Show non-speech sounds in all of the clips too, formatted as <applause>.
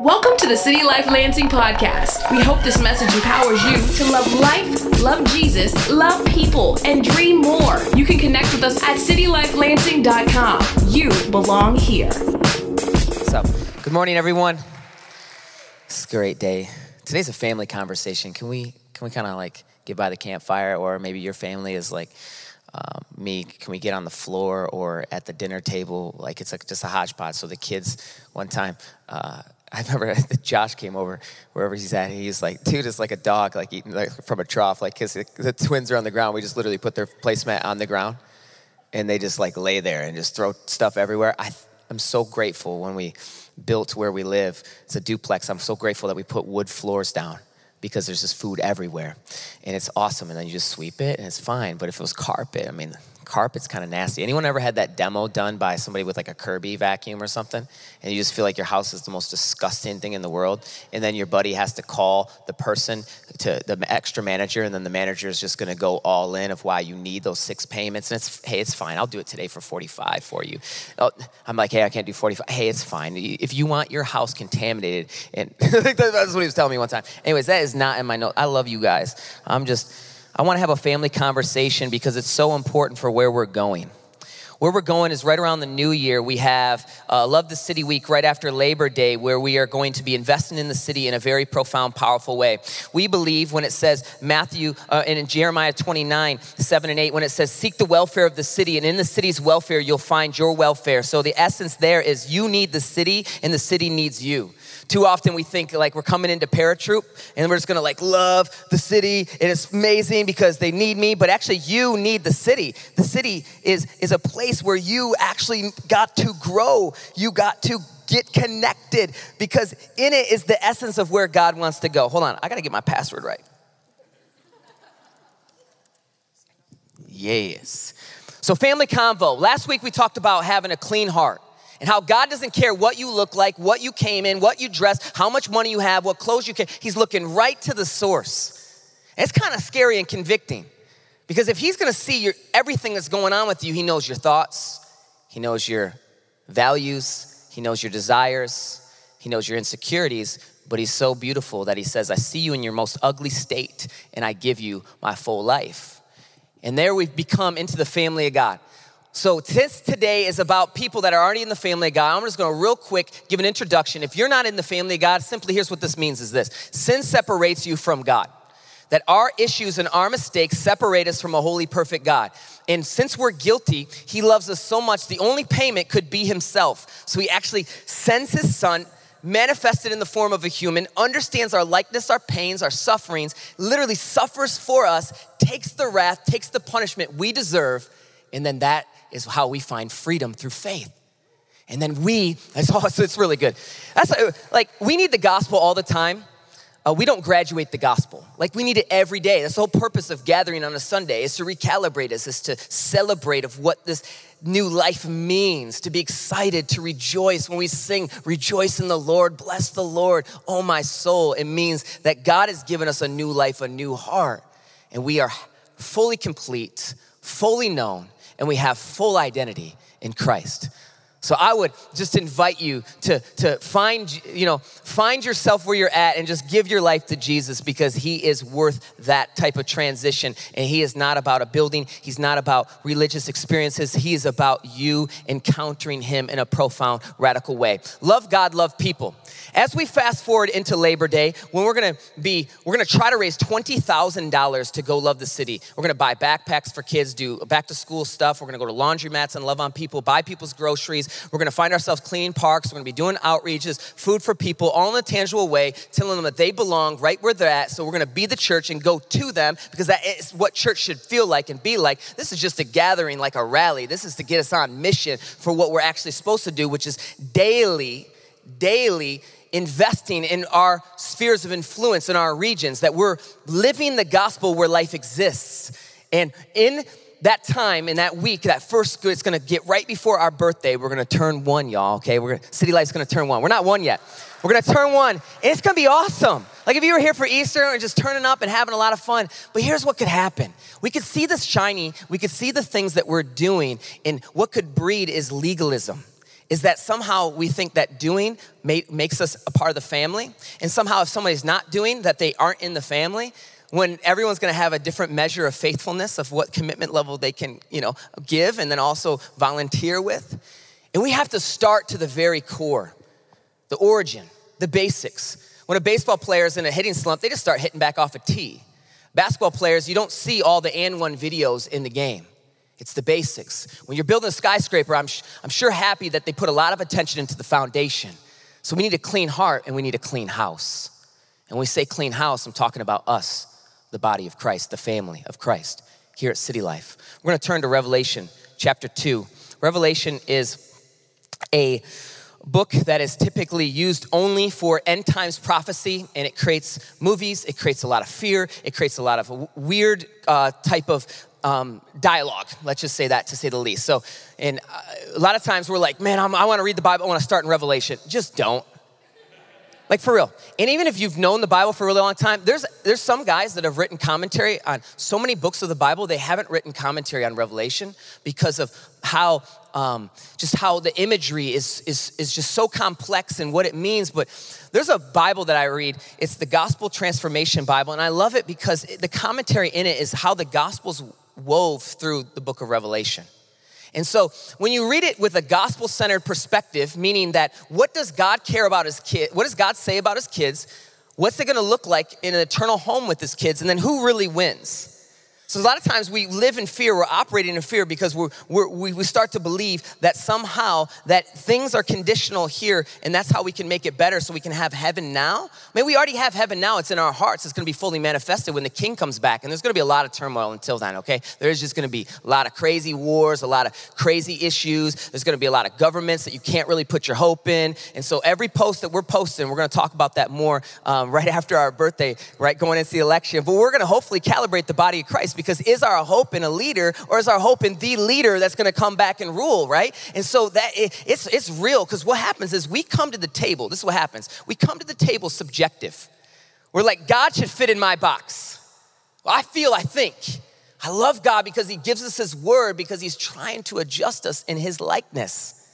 Welcome to the City Life Lansing podcast. We hope this message empowers you to love life, love Jesus, love people, and dream more. You can connect with us at citylifelansing.com. You belong here. So, good morning, everyone. It's a great day. Today's a family conversation. Can we can we kind of like get by the campfire, or maybe your family is like um, me? Can we get on the floor or at the dinner table? Like it's like just a hodgepodge. So the kids, one time. Uh, I remember <laughs> Josh came over wherever he's at. He's like, dude, it's like a dog, like eating like from a trough. Like, cause the twins are on the ground. We just literally put their placemat on the ground, and they just like lay there and just throw stuff everywhere. I, I'm so grateful when we built where we live. It's a duplex. I'm so grateful that we put wood floors down because there's just food everywhere, and it's awesome. And then you just sweep it, and it's fine. But if it was carpet, I mean, carpet's kind of nasty. Anyone ever had that demo done by somebody with like a Kirby vacuum or something? And you just feel like your house is the most disgusting thing in the world. And then your buddy has to call the person to the extra manager, and then the manager is just gonna go all in of why you need those six payments. And it's, hey, it's fine. I'll do it today for 45 for you. Oh, I'm like, hey, I can't do 45. Hey, it's fine. If you want your house contaminated, and <laughs> that's what he was telling me one time. Anyways, that is not in my note. I love you guys. I'm just, I want to have a family conversation because it's so important for where we're going. Where we're going is right around the new year. We have uh, Love the City Week right after Labor Day, where we are going to be investing in the city in a very profound, powerful way. We believe when it says Matthew uh, and in Jeremiah 29, 7 and 8, when it says, Seek the welfare of the city, and in the city's welfare, you'll find your welfare. So the essence there is you need the city, and the city needs you. Too often we think like we're coming into paratroop and we're just gonna like love the city and it's amazing because they need me, but actually you need the city. The city is, is a place where you actually got to grow. You got to get connected because in it is the essence of where God wants to go. Hold on, I gotta get my password right. Yes. So, family convo. Last week we talked about having a clean heart and how God doesn't care what you look like, what you came in, what you dress, how much money you have, what clothes you can. He's looking right to the source. And it's kind of scary and convicting because if He's gonna see your, everything that's going on with you, He knows your thoughts, He knows your values, He knows your desires, He knows your insecurities. But He's so beautiful that He says, I see you in your most ugly state and I give you my full life. And there we've become into the family of God. So this today is about people that are already in the family of God. I'm just gonna real quick give an introduction. If you're not in the family of God, simply here's what this means is this. Sin separates you from God. That our issues and our mistakes separate us from a holy, perfect God. And since we're guilty, He loves us so much, the only payment could be Himself. So He actually sends His Son, manifested in the form of a human, understands our likeness, our pains, our sufferings, literally suffers for us, takes the wrath, takes the punishment we deserve, and then that is how we find freedom through faith. And then we, <laughs> all, it's really good. That's like, we need the gospel all the time. Uh, we don't graduate the gospel. Like we need it every day. That's the whole purpose of gathering on a Sunday is to recalibrate us, is to celebrate of what this new life means, to be excited, to rejoice. When we sing, rejoice in the Lord, bless the Lord, oh my soul, it means that God has given us a new life, a new heart, and we are fully complete, fully known, and we have full identity in Christ. So I would just invite you to, to find, you know, find yourself where you're at and just give your life to Jesus because he is worth that type of transition. And he is not about a building. He's not about religious experiences. He is about you encountering him in a profound, radical way. Love God, love people. As we fast forward into Labor Day, when we're gonna be, we're gonna try to raise $20,000 to go love the city. We're gonna buy backpacks for kids, do back to school stuff. We're gonna go to laundromats and love on people, buy people's groceries. We're gonna find ourselves cleaning parks. We're gonna be doing outreaches, food for people, all in a tangible way, telling them that they belong right where they're at. So we're gonna be the church and go to them because that is what church should feel like and be like. This is just a gathering, like a rally. This is to get us on mission for what we're actually supposed to do, which is daily, daily investing in our spheres of influence in our regions, that we're living the gospel where life exists. And in that time, in that week, that first, it's gonna get right before our birthday. We're gonna turn one, y'all, okay? We're gonna, City Life's gonna turn one. We're not one yet. We're gonna turn one, and it's gonna be awesome. Like if you were here for Easter and just turning up and having a lot of fun, but here's what could happen. We could see this shiny, we could see the things that we're doing, and what could breed is legalism is that somehow we think that doing makes us a part of the family. And somehow, if somebody's not doing, that they aren't in the family. When everyone's gonna have a different measure of faithfulness of what commitment level they can, you know, give and then also volunteer with. And we have to start to the very core, the origin, the basics. When a baseball player is in a hitting slump, they just start hitting back off a tee. Basketball players, you don't see all the and one videos in the game. It's the basics. When you're building a skyscraper, I'm, I'm sure happy that they put a lot of attention into the foundation. So we need a clean heart and we need a clean house. And when we say clean house, I'm talking about us, the body of Christ, the family of Christ here at City Life. We're gonna turn to Revelation chapter 2. Revelation is a book that is typically used only for end times prophecy and it creates movies it creates a lot of fear it creates a lot of weird uh, type of um, dialogue let's just say that to say the least so and uh, a lot of times we're like man I'm, i want to read the bible i want to start in revelation just don't like for real. And even if you've known the Bible for a really long time, there's there's some guys that have written commentary on so many books of the Bible, they haven't written commentary on Revelation because of how um, just how the imagery is, is, is just so complex and what it means. But there's a Bible that I read. It's the Gospel Transformation Bible, and I love it because the commentary in it is how the Gospels wove through the book of Revelation. And so when you read it with a gospel centered perspective, meaning that what does God care about his kid? What does God say about his kids? What's it gonna look like in an eternal home with his kids? And then who really wins? So a lot of times we live in fear, we're operating in fear because we're, we're, we start to believe that somehow that things are conditional here and that's how we can make it better so we can have heaven now. I mean, we already have heaven now. It's in our hearts. It's to be fully manifested when the king comes back. And there's to be a lot of turmoil until then, okay? There's just to be a lot of crazy wars, a lot of crazy issues. There's to be a lot of governments that you can't really put your hope in. And so every post that we're posting, we're to talk about that more um, <laughs> right after our birthday, right? Going into the election. But we're to hopefully calibrate the body of Christ because is our hope in a leader or is our hope in the leader that's going to come back and rule, right? And so that it, it's it's real because what happens is we come to the table. This is what happens. We come to the table subjective. We're like God should fit in my box. Well, I feel, I think. I love God because He gives us His word because He's trying to adjust us in His likeness,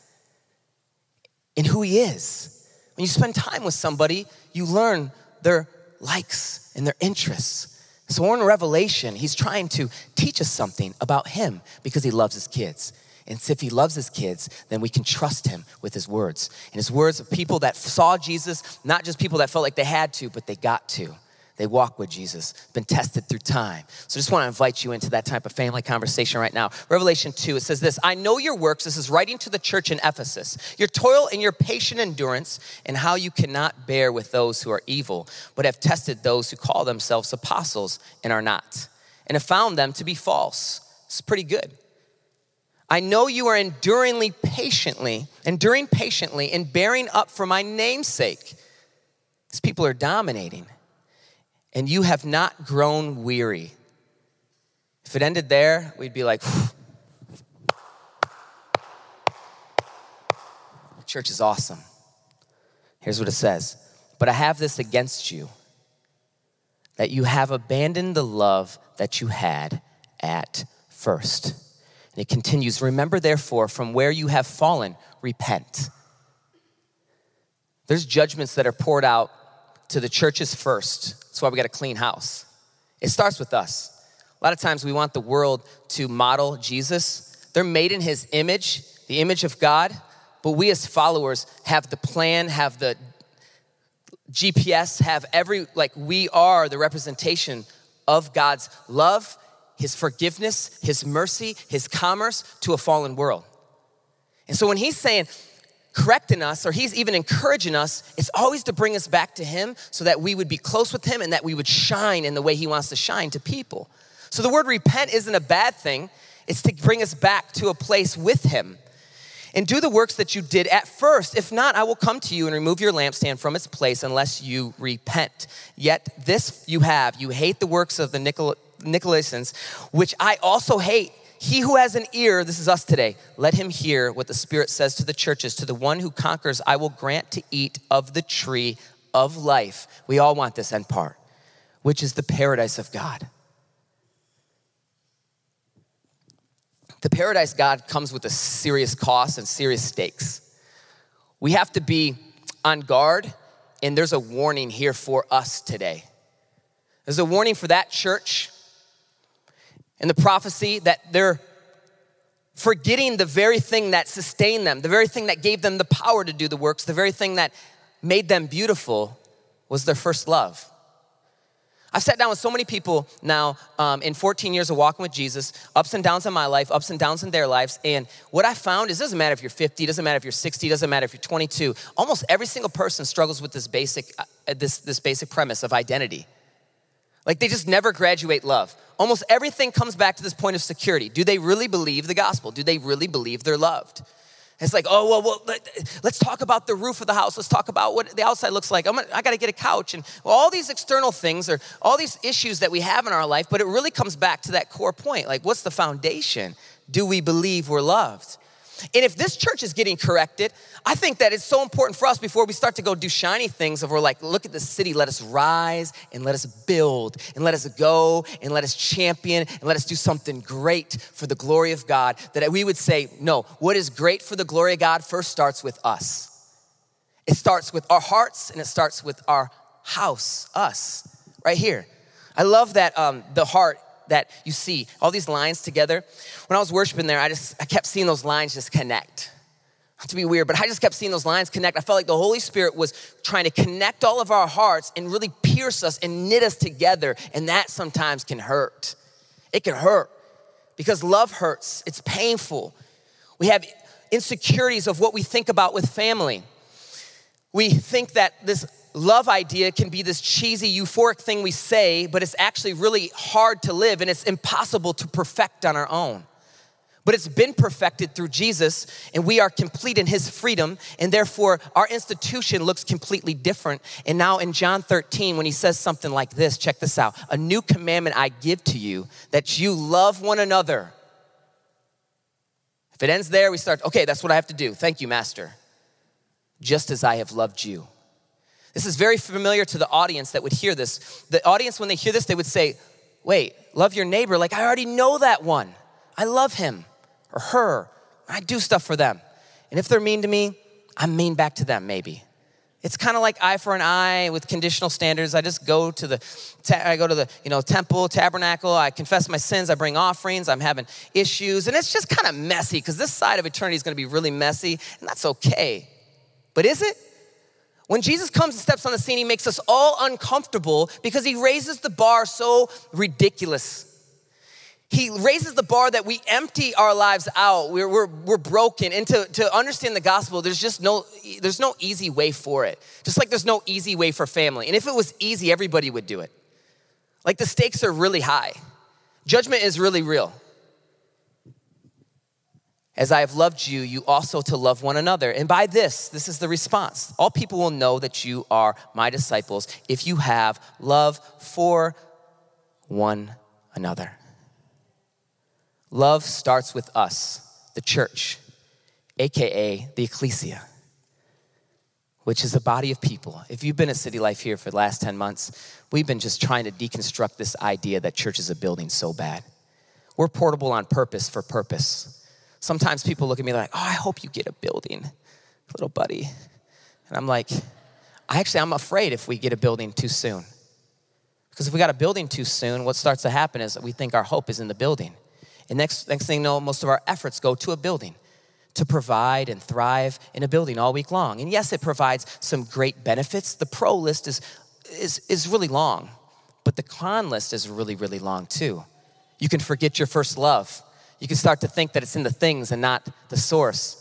in who He is. When you spend time with somebody, you learn their likes and their interests. So we're in Revelation, he's trying to teach us something about him because he loves his kids. And if he loves his kids, then we can trust him with his words. And his words of people that saw Jesus, not just people that felt like they had to, but they got to. They walk with Jesus, been tested through time. So just want to invite you into that type of family conversation right now. Revelation 2, it says this I know your works. This is writing to the church in Ephesus. Your toil and your patient endurance, and how you cannot bear with those who are evil, but have tested those who call themselves apostles and are not, and have found them to be false. It's pretty good. I know you are enduringly patiently, enduring patiently, and bearing up for my name's sake. These people are dominating and you have not grown weary. If it ended there, we'd be like, church is awesome. Here's what it says But I have this against you that you have abandoned the love that you had at first. And it continues Remember, therefore, from where you have fallen, repent. There's judgments that are poured out to the churches first that's why we got a clean house. It starts with us. A lot of times we want the world to model Jesus. They're made in his image, the image of God, but we as followers have the plan, have the GPS, have every, like, we are the representation of God's love, his forgiveness, his mercy, his commerce to a fallen world. And so when he's saying, correcting us or he's even encouraging us it's always to bring us back to him so that we would be close with him and that we would shine in the way he wants to shine to people. So the word repent isn't a bad thing. It's to bring us back to a place with him. And do the works that you did at first. If not i will come to you and remove your lampstand from its place unless you repent. Yet this you have. You hate the works of the nicolaitans which i also hate he who has an ear, this is us today, let him hear what the Spirit says to the churches. To the one who conquers, I will grant to eat of the tree of life. We all want this end part, which is the paradise of God. The paradise God comes with a serious cost and serious stakes. We have to be on guard, and there's a warning here for us today. There's a warning for that church and the prophecy that they're forgetting the very thing that sustained them, the very thing that gave them the power to do the works, the very thing that made them beautiful was their first love. I've sat down with so many people now um, in 14 years of walking with Jesus, ups and downs in my life, ups and downs in their lives. And what I found is it doesn't matter if you're 50, doesn't matter if you're 60, doesn't matter if you're 22. Almost every single person struggles with this basic, uh, this, this basic premise of identity. Like they just never graduate love. Almost everything comes back to this point of security. Do they really believe the gospel? Do they really believe they're loved? It's like, oh, well, well let, us talk about the roof of the house. Let's talk about what the outside looks like. I'm gonna, I got to get a couch. And all these external things are all these issues that we have in our life, but it really comes back to that core point. Like, what's the foundation? Do we believe we're loved? And if this church is getting corrected, I think that it's so important for us before we start to go do shiny things of we're like, look at the city, let us rise and let us build and let us go and let us champion and let us do something great for the glory of God. That we would say, no, what is great for the glory of God first starts with us. It starts with our hearts and it starts with our house, us, right here. I love that um, the heart that you see, all these lines together. When I was worshiping there, I just I kept seeing those lines just connect. To be weird, but I just kept seeing those lines connect. I felt like the Holy Spirit was trying to connect all of our hearts and really pierce us and knit us together. And that sometimes can hurt. It can hurt because love hurts, it's painful. We have insecurities of what we think about with family. We think that this love idea can be this cheesy, euphoric thing we say, but it's actually really hard to live and it's impossible to perfect on our own. But it's been perfected through Jesus, and we are complete in his freedom, and therefore our institution looks completely different. And now in John 13, when he says something like this, check this out A new commandment I give to you, that you love one another. If it ends there, we start, okay, that's what I have to do. Thank you, Master. Just as I have loved you. This is very familiar to the audience that would hear this. The audience, when they hear this, they would say, Wait, love your neighbor. Like, I already know that one. I love him or her. I do stuff for them. And if they're mean to me, I'm mean back to them, maybe. It's kind of like eye for an eye with conditional standards. I just go to the, I go to the, you know, temple, tabernacle. I confess my sins. I bring offerings. I'm having issues, and it's just kind of messy because this side of eternity is going to be really messy, and that's okay. But is it? When Jesus comes and steps on the scene, he makes us all uncomfortable because he raises the bar so ridiculous. He raises the bar that we empty our lives out. We're, we're, we're broken. And to, to understand the gospel, there's just no, there's no easy way for it. Just like there's no easy way for family. And if it was easy, everybody would do it. Like the stakes are really high. Judgment is really real. As I have loved you, you also to love one another. And by this, this is the response. All people will know that you are my disciples if you have love for one another. Love starts with us, the church, aka the ecclesia, which is a body of people. If you've been at City Life here for the last 10 months, we've been just trying to deconstruct this idea that church is a building so bad. We're portable on purpose for purpose. Sometimes people look at me like, oh, I hope you get a building, little buddy. And I'm like, actually, I'm afraid if we get a building too soon. Because if we got a building too soon, what starts to happen is that we think our hope is in the building. And next, next thing you know, most of our efforts go to a building to provide and thrive in a building all week long. And yes, it provides some great benefits. The pro list is, is, is really long, but the con list is really, really long too. You can forget your first love you can start to think that it's in the things and not the source.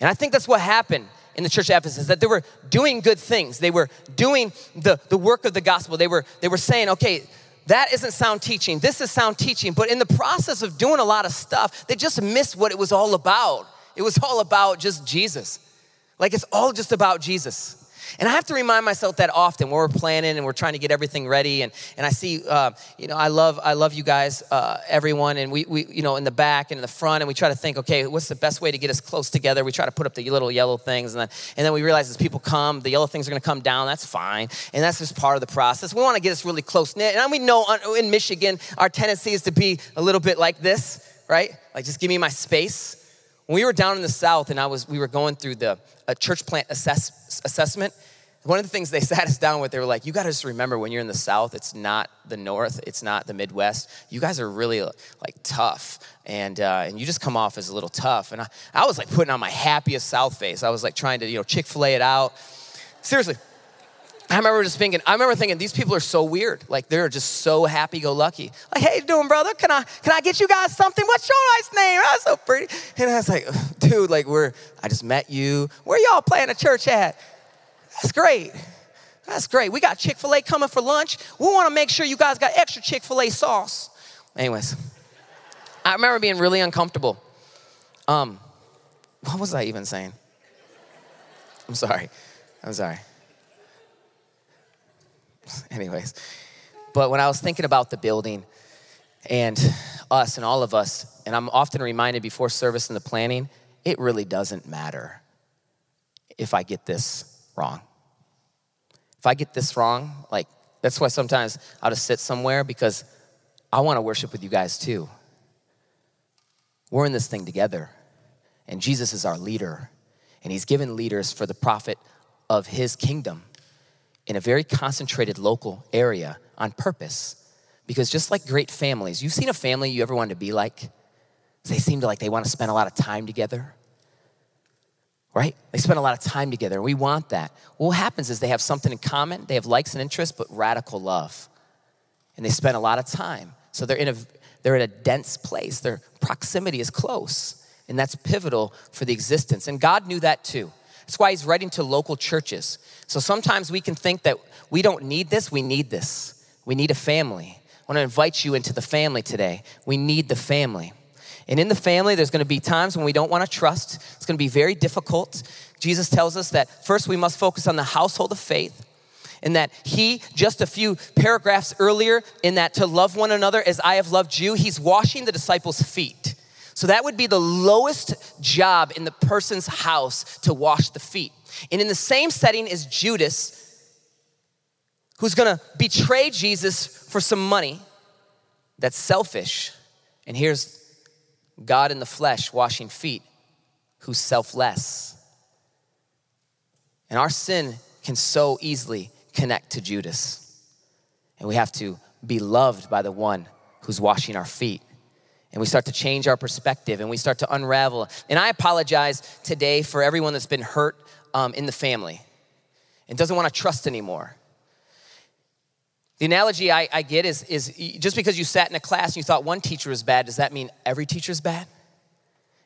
And I think that's what happened in the church of Ephesus, that they were doing good things. They were doing the, the work of the gospel. They were, they were saying, okay, that isn't sound teaching. This is sound teaching. But in the process of doing a lot of stuff, they just missed what it was all about. It was all about just Jesus. Like it's all just about Jesus. And I have to remind myself that often when we're planning and we're trying to get everything ready. And, and I see, uh, you know, I love, I love you guys, uh, everyone. And we, we, you know, in the back and in the front. And we try to think, okay, what's the best way to get us close together? We try to put up the little yellow things. And then, and then we realize as people come, the yellow things are going to come down. That's fine. And that's just part of the process. We want to get us really close knit. And we know in Michigan, our tendency is to be a little bit like this, right? Like, just give me my space. When we were down in the South and I was, we were going through the church plant assess, assessment, one of the things they <laughs> sat us down with, they were like, you got to just remember when you're in the South, it's not the North, it's not the Midwest. You guys are really like tough, and uh, and you just come off as a little tough. And I, I was like putting on my happiest South face. I was like trying to you know Chick Fil A it out. Seriously, I remember just thinking, I remember thinking, these people are so weird. Like they're just so happy-go-lucky. Like, hey, you doing, brother? Can I can I get you guys something? What's your nice name? That's so pretty. And I was like, <laughs> dude, like we're I just met you. Where y'all playing a church at? That's great. That's great. We got Chick fil A coming for lunch. We want to make sure you guys got extra Chick fil A sauce. Anyways, I remember being really uncomfortable. Um, what was I even saying? I'm sorry. I'm sorry. <laughs> Anyways, but when I was thinking about the building and us and all of us, and I'm often reminded before service and the planning, it really doesn't matter if I get this wrong. If I get this wrong, like, that's why sometimes I'll just sit somewhere because I want to worship with you guys too. We're in this thing together, and Jesus is our leader, and He's given leaders for the profit of His kingdom in a very concentrated local area on purpose. Because just like great families, you've seen a family you ever wanted to be like? They seem to like they want to spend a lot of time together right? They spend a lot of time together. We want that. what happens is they have something in common, they have likes and interests, but radical love. And they spend a lot of time. So they're in a, they're in a dense place, their proximity is close. And that's pivotal for the existence. And God knew that too. That's why He's writing to local churches. So sometimes we can think that we don't need this, we need this. We need a family. I want to invite you into the family today. We need the family. And in the family, there's going to be times when we don't want to trust. It's going to be very difficult. Jesus tells us that first we must focus on the household of faith. And that he, just a few paragraphs earlier, in that to love one another as I have loved you, he's washing the disciples' feet. So that would be the lowest job in the person's house to wash the feet. And in the same setting is Judas, who's gonna betray Jesus for some money. That's selfish. And here's God in the flesh washing feet, who's selfless. And our sin can so easily connect to Judas. And we have to be loved by the one who's washing our feet. And we start to change our perspective and we start to unravel. And I apologize today for everyone that's been hurt um, in the family and doesn't want to trust anymore. The analogy I, I get is, is just because you sat in a class and you thought one teacher was bad, does that mean every teacher is bad?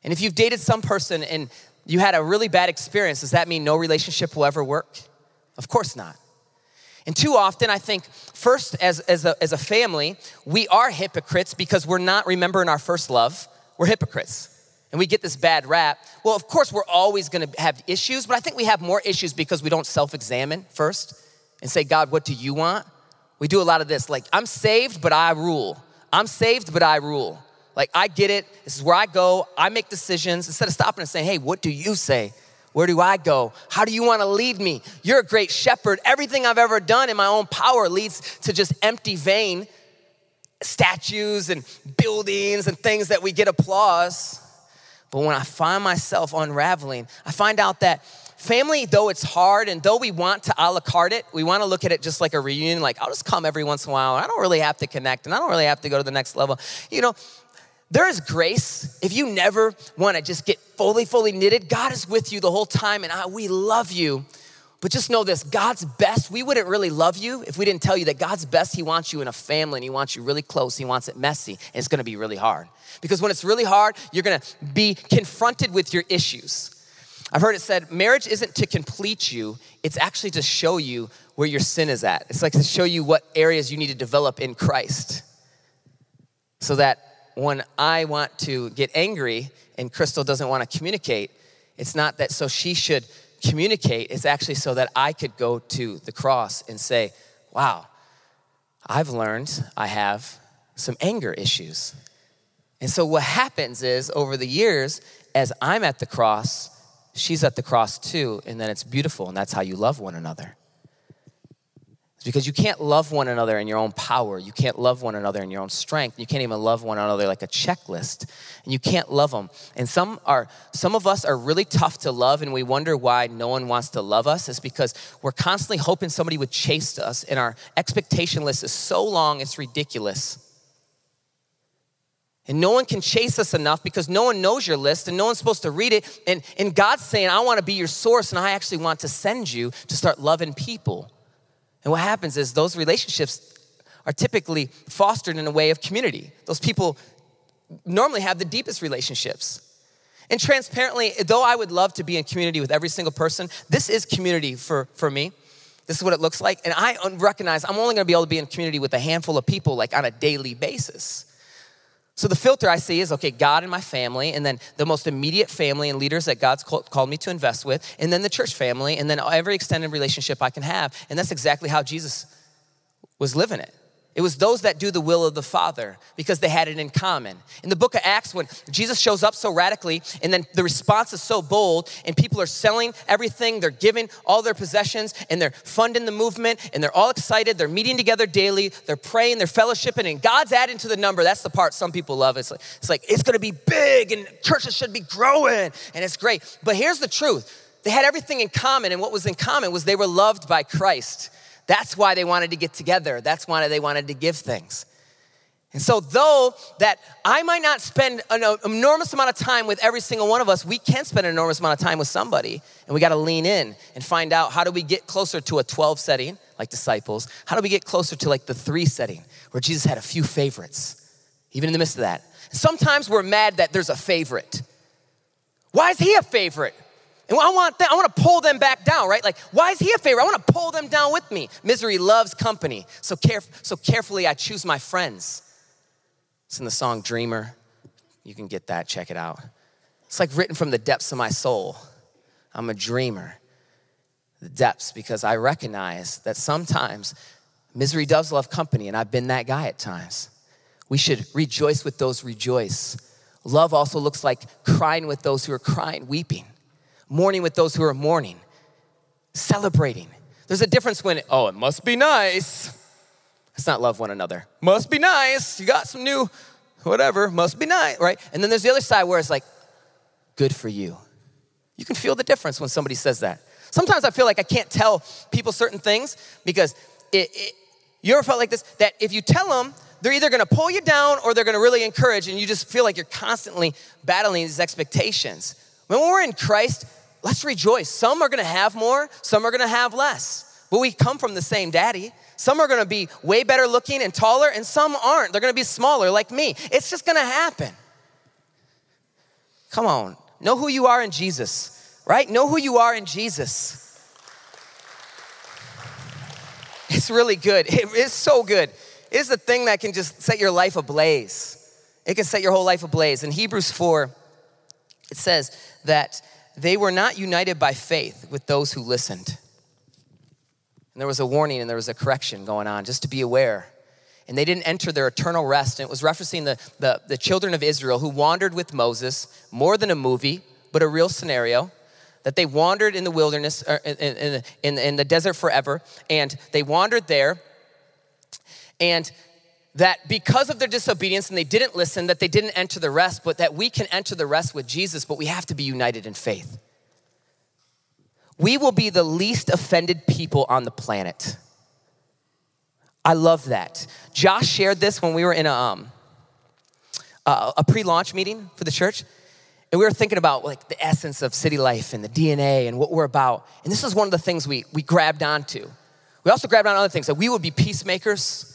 And if you've dated some person and you had a really bad experience, does that mean no relationship will ever work? Of course not. And too often, I think, first, as, as, a, as a family, we are hypocrites because we're not remembering our first love. We're hypocrites. And we get this bad rap. Well, of course, we're always gonna have issues, but I think we have more issues because we don't self examine first and say, God, what do you want? We do a lot of this, like, I'm saved, but I rule. I'm saved, but I rule. Like, I get it. This is where I go. I make decisions. Instead of stopping and saying, hey, what do you say? Where do I go? How do you want to lead me? You're a great shepherd. Everything I've ever done in my own power leads to just empty, vain statues and buildings and things that we get applause. But when I find myself unraveling, I find out that family, though it's hard and though we want to a la carte it, we want to look at it just like a reunion, like I'll just come every once in a while. and I don't really have to connect and I don't really have to go to the next level. You know, there is grace. If you never want to just get fully, fully knitted, God is with you the whole time and I, we love you. But just know this God's best, we wouldn't really love you if we didn't tell you that God's best, He wants you in a family and He wants you really close. He wants it messy and it's gonna be really hard. Because when it's really hard, you're gonna be confronted with your issues. I've heard it said marriage isn't to complete you, it's actually to show you where your sin is at. It's like to show you what areas you need to develop in Christ. So that when I want to get angry and Crystal doesn't want to communicate, it's not that so she should communicate, it's actually so that I could go to the cross and say, wow, I've learned I have some anger issues. And so what happens is over the years, as I'm at the cross, she's at the cross too, and then it's beautiful, and that's how you love one another. Because you can't love one another in your own power. You can't love one another in your own strength. You can't even love one another like a checklist. And you can't love them. And some are some of us are really tough to love and we wonder why no one wants to love us. It's because we're constantly hoping somebody would chase us and our expectation list is so long it's ridiculous. And no one can chase us enough because no one knows your list and no one's supposed to read it. And, and God's saying, I want to be your source and I actually want to send you to start loving people. And what happens is those relationships are typically fostered in a way of community. Those people normally have the deepest relationships. And transparently, though I would love to be in community with every single person, this is community for, for me. This is what it looks like. And I recognize I'm only gonna be able to be in community with a handful of people like on a daily basis. So the filter I see is okay, God and my family, and then the most immediate family and leaders that God's called me to invest with, and then the church family, and then every extended relationship I can have. And that's exactly how Jesus was living it. It was those that do the will of the Father because they had it in common. In the book of Acts, when Jesus shows up so radically, and then the response is so bold, and people are selling everything, they're giving all their possessions, and they're funding the movement, and they're all excited, they're meeting together daily, they're praying, they're fellowshipping, and God's adding to the number. That's the part some people love. It's like, it's like, it's gonna be big, and churches should be growing, and it's great. But here's the truth they had everything in common, and what was in common was they were loved by Christ. That's why they wanted to get together. That's why they wanted to give things. And so, though that I might not spend an enormous amount of time with every single one of us, we can spend an enormous amount of time with somebody. And we got to lean in and find out how do we get closer to a 12 setting, like disciples? How do we get closer to like the three setting, where Jesus had a few favorites, even in the midst of that? Sometimes we're mad that there's a favorite. Why is he a favorite? And I want, them, I want to pull them back down, right? Like, why is he a favorite? I want to pull them down with me. Misery loves company. So, caref- so carefully I choose my friends. It's in the song Dreamer. You can get that, check it out. It's like written from the depths of my soul. I'm a dreamer. The depths, because I recognize that sometimes misery does love company, and I've been that guy at times. We should rejoice with those rejoice. Love also looks like crying with those who are crying, weeping mourning with those who are mourning, celebrating. There's a difference when, oh, it must be nice. Let's not love one another. Must be nice. You got some new, whatever, must be nice, right? And then there's the other side where it's like, good for you. You can feel the difference when somebody says that. Sometimes I feel like I can't tell people certain things because it, it, you ever felt like this? That if you tell them, they're either gonna pull you down or they're gonna really encourage, and you just feel like you're constantly battling these expectations. When we're in Christ, let's rejoice. Some are gonna have more, some are gonna have less. But we come from the same daddy. Some are gonna be way better looking and taller, and some aren't. They're gonna be smaller like me. It's just gonna happen. Come on, know who you are in Jesus, right? Know who you are in Jesus. It's really good. It is so good. It is the thing that can just set your life ablaze. It can set your whole life ablaze. In Hebrews 4, it says that they were not united by faith with those who listened. And there was a warning and there was a correction going on, just to be aware. And they didn't enter their eternal rest. And it was referencing the, the, the children of Israel who wandered with Moses, more than a movie, but a real scenario that they wandered in the wilderness, er, in, in, in, in, the desert forever, and they wandered there, and that because of their disobedience and they didn't listen, that they didn't enter the rest, but that we can enter the rest with Jesus, but we have to be united in faith. We will be the least offended people on the planet. I love that. Josh shared this when we were in a, um, a pre-launch meeting for the church, and we were thinking about like the essence of city life and the DNA and what we're about. And this is one of the things we, we grabbed onto. We also grabbed on other things that we would be peacemakers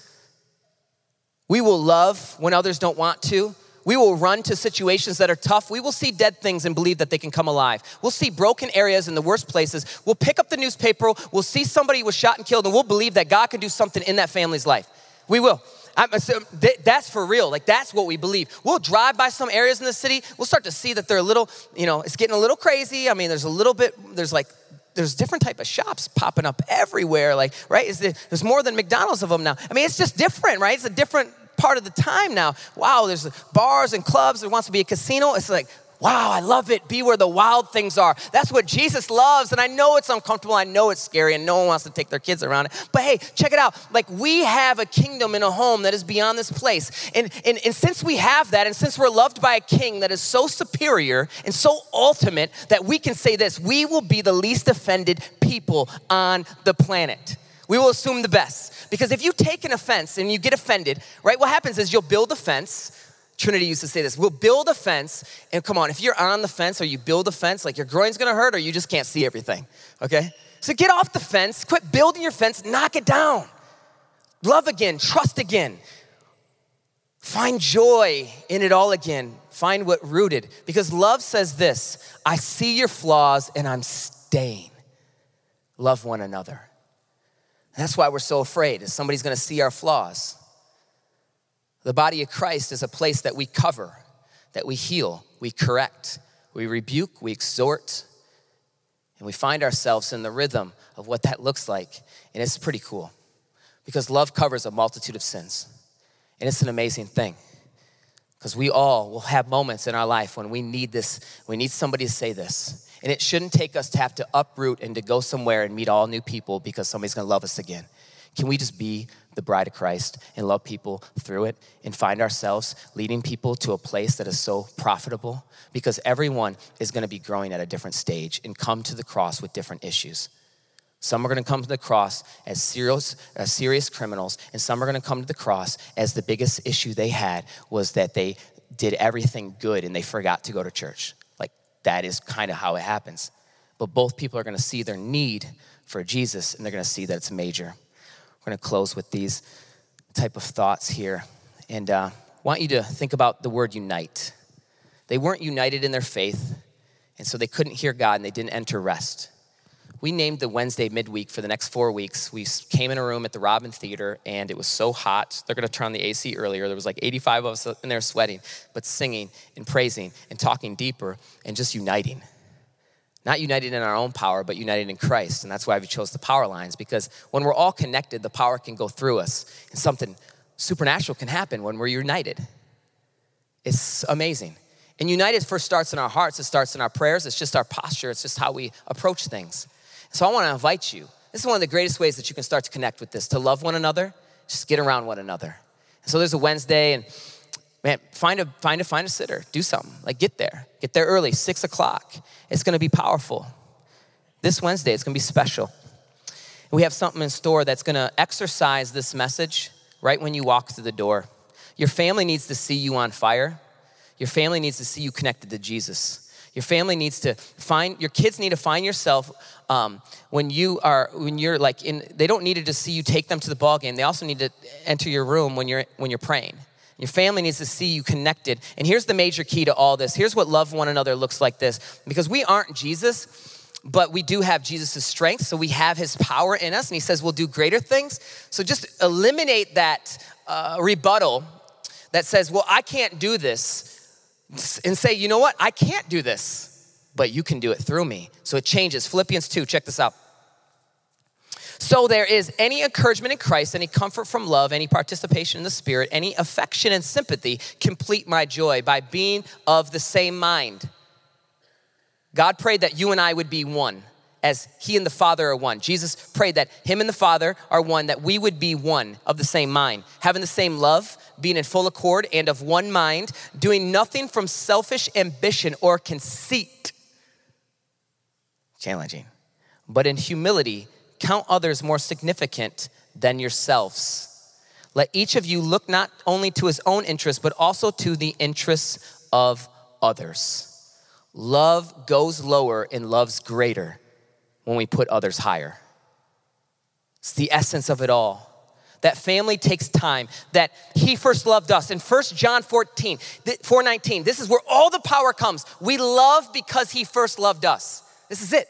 we will love when others don't want to. We will run to situations that are tough. We will see dead things and believe that they can come alive. We'll see broken areas in the worst places. We'll pick up the newspaper. We'll see somebody was shot and killed, and we'll believe that God can do something in that family's life. We will. that's for real. Like, that's what we believe. We'll drive by some areas in the city. We'll start to see that they're a little, you know, it's getting a little crazy. I mean, there's a little bit, there's like there's different type of shops popping up everywhere like right there's more than mcdonald's of them now i mean it's just different right it's a different part of the time now. Wow, there's bars and clubs. There wants to be a casino. It's like, Wow, I love it. Be where the wild things are. That's what Jesus loves. And I know it's uncomfortable. I know it's scary, and no one wants to take their kids around it. But hey, check it out. Like, we have a kingdom in a home that is beyond this place. And, and, and since we have that, and since we're loved by a king that is so superior and so ultimate, that we can say this we will be the least offended people on the planet. We will assume the best. Because if you take an offense and you get offended, right, what happens is you'll build a fence Trinity used to say this we'll build a fence, and come on, if you're on the fence or you build a fence, like your groin's gonna hurt or you just can't see everything, okay? So get off the fence, quit building your fence, knock it down. Love again, trust again. Find joy in it all again. Find what rooted. Because love says this I see your flaws and I'm staying. Love one another. That's why we're so afraid, is somebody's gonna see our flaws. The body of Christ is a place that we cover, that we heal, we correct, we rebuke, we exhort, and we find ourselves in the rhythm of what that looks like. And it's pretty cool because love covers a multitude of sins. And it's an amazing thing because we all will have moments in our life when we need this, we need somebody to say this. And it shouldn't take us to have to uproot and to go somewhere and meet all new people because somebody's gonna love us again. Can we just be the bride of Christ and love people through it and find ourselves leading people to a place that is so profitable? Because everyone is going to be growing at a different stage and come to the cross with different issues. Some are going to come to the cross as serious, as uh, serious criminals, and some are going to come to the cross as the biggest issue they had was that they did everything good and they forgot to go to church. Like, that is kind of how it happens. But both people are going to see their need for Jesus and they're going to see that it's major. We're going to close with these type of thoughts here. And uh, want you to think about the word unite. They weren't united in their faith, and so they couldn't hear God and they didn't enter rest. We named the Wednesday midweek for the next four weeks. We came in a room at the Robin Theater, and it was so hot. They're going to turn on the AC earlier. There was like 85 of us in there sweating, but singing and praising and talking deeper and just uniting. Not united in our own power, but united in Christ. And that's why we chose the power lines, because when we're all connected, the power can go through us, and something supernatural can happen when we're united. It's amazing. And united first starts in our hearts, it starts in our prayers, it's just our posture, it's just how we approach things. So I want to invite you. This is one of the greatest ways that you can start to connect with this to love one another, just get around one another. So there's a Wednesday, and man, find a find a find a sitter. Do something. Like get there. Get there early, six o'clock. It's gonna be powerful. This Wednesday, it's gonna be special. We have something in store that's gonna exercise this message right when you walk through the door. Your family needs to see you on fire. Your family needs to see you connected to Jesus. Your family needs to find, your kids need to find yourself um, when you are, when you're like in, they don't need to just see you take them to the ball game. They also need to enter your room when you're, when you're praying. Your family needs to see you connected. And here's the major key to all this. Here's what love one another looks like this. Because we aren't Jesus, but we do have Jesus' strength, so we have his power in us, and he says we'll do greater things. So just eliminate that uh, rebuttal that says, well, I can't do this, and say, you know what? I can't do this, but you can do it through me. So it changes. Philippians 2, check this out. So there is any encouragement in Christ, any comfort from love, any participation in the Spirit, any affection and sympathy, complete my joy by being of the same mind. God prayed that you and I would be one as he and the Father are one. Jesus prayed that him and the Father are one, that we would be one of the same mind, having the same love, being in full accord and of one mind, doing nothing from selfish ambition or conceit. Challenging. But in humility, count others more significant than yourselves. Let each of you look not only to his own interests, but also to the interests of others. Love goes lower and love's greater when we put others higher. It's the essence of it all. That family takes time, that he first loved us. In 1 John 14, 419, this is where all the power comes. We love because he first loved us. This is it.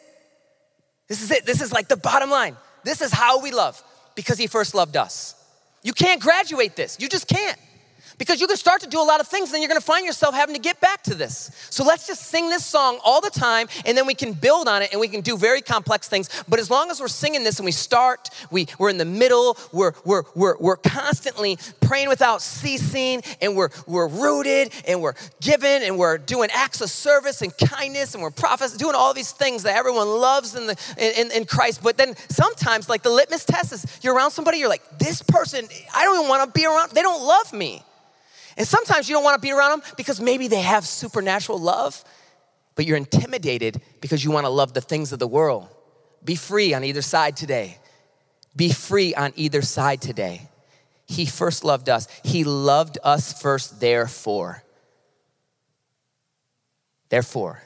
This is it. This is like the bottom line. This is how we love because he first loved us. You can't graduate this. You just can't. Because you can start to do a lot of things, then you're gonna find yourself having to get back to this. So let's just sing this song all the time, and then we can build on it and we can do very complex things. But as long as we're singing this and we start, we, we're in the middle, we're, we're, we're, we're constantly praying without ceasing, and we're, we're rooted, and we're giving, and we're doing acts of service and kindness, and we're prophets, doing all these things that everyone loves in, the, in, in Christ. But then sometimes, like the litmus test is you're around somebody, you're like, this person, I don't even wanna be around, they don't love me. And sometimes you don't want to be around them because maybe they have supernatural love, but you're intimidated because you want to love the things of the world. Be free on either side today. Be free on either side today. He first loved us. He loved us first, therefore. Therefore.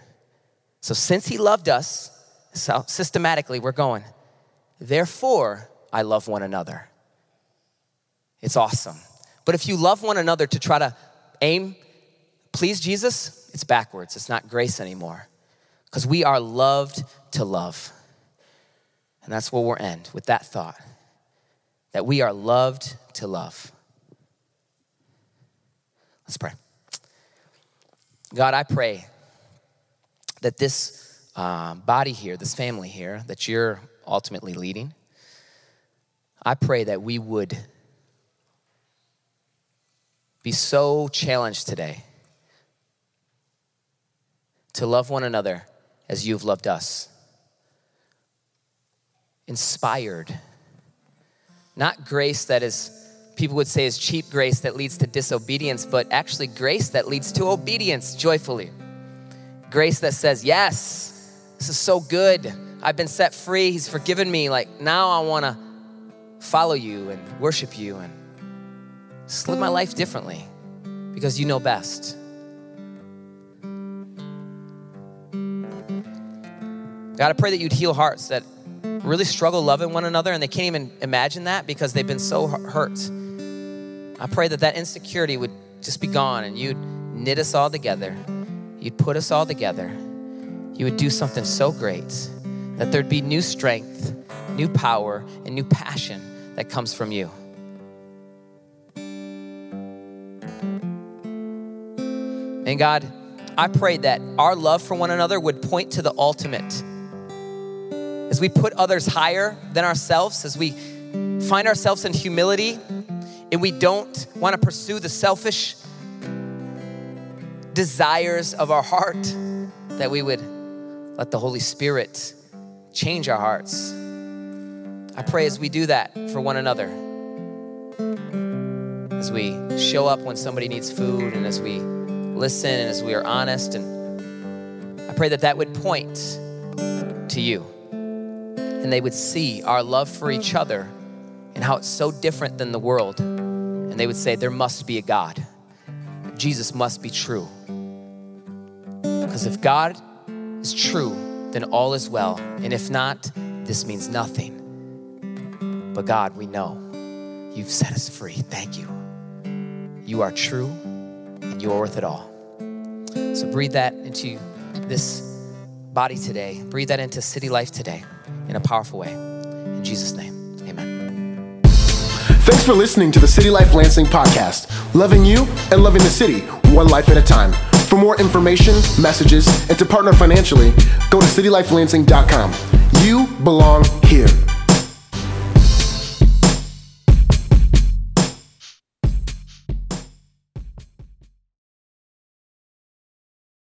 So, since He loved us, so systematically we're going, therefore, I love one another. It's awesome. But if you love one another to try to aim, please Jesus, it's backwards. It's not grace anymore. Because we are loved to love. And that's where we'll end with that thought that we are loved to love. Let's pray. God, I pray that this uh, body here, this family here, that you're ultimately leading, I pray that we would be so challenged today to love one another as you've loved us. Inspired. Not grace that is, people would say, is cheap grace that leads to disobedience, but actually grace that leads to obedience joyfully. Grace that says, Yes, this is so good. I've been set free. He's forgiven me. Like, now I want to follow you and worship you and just live my life differently because you know best. God, I pray that you'd heal hearts that really struggle loving one another and they can't even imagine that because they've been so hurt. I pray that that insecurity would just be gone and you'd knit us all together. You'd put us all together. You would do something so great that there'd be new strength, new power, and new passion that comes from you. And God, I pray that our love for one another would point to the ultimate. As we put others higher than ourselves, as we find ourselves in humility, and we don't want to pursue the selfish desires of our heart, that we would let the Holy Spirit change our hearts. I pray as we do that for one another, as we show up when somebody needs food, and as we listen and as we are honest. And I pray that that would point to you and they would see our love for each mm. other and how it's so different than the world. And they would say, There must be a God. Jesus must be true. Because if God is true, then all is well. And if not, this means nothing. But God, we know you've set us free. Thank you. You are true you are worth it all. So breathe that into this body today. Breathe that into city life today in a powerful way. In Jesus' name, amen. Thanks for listening to the City Life Lansing podcast, loving you and loving the city, one life at a time. For more information, messages, and to partner financially, go to citylifelansing.com. You belong here.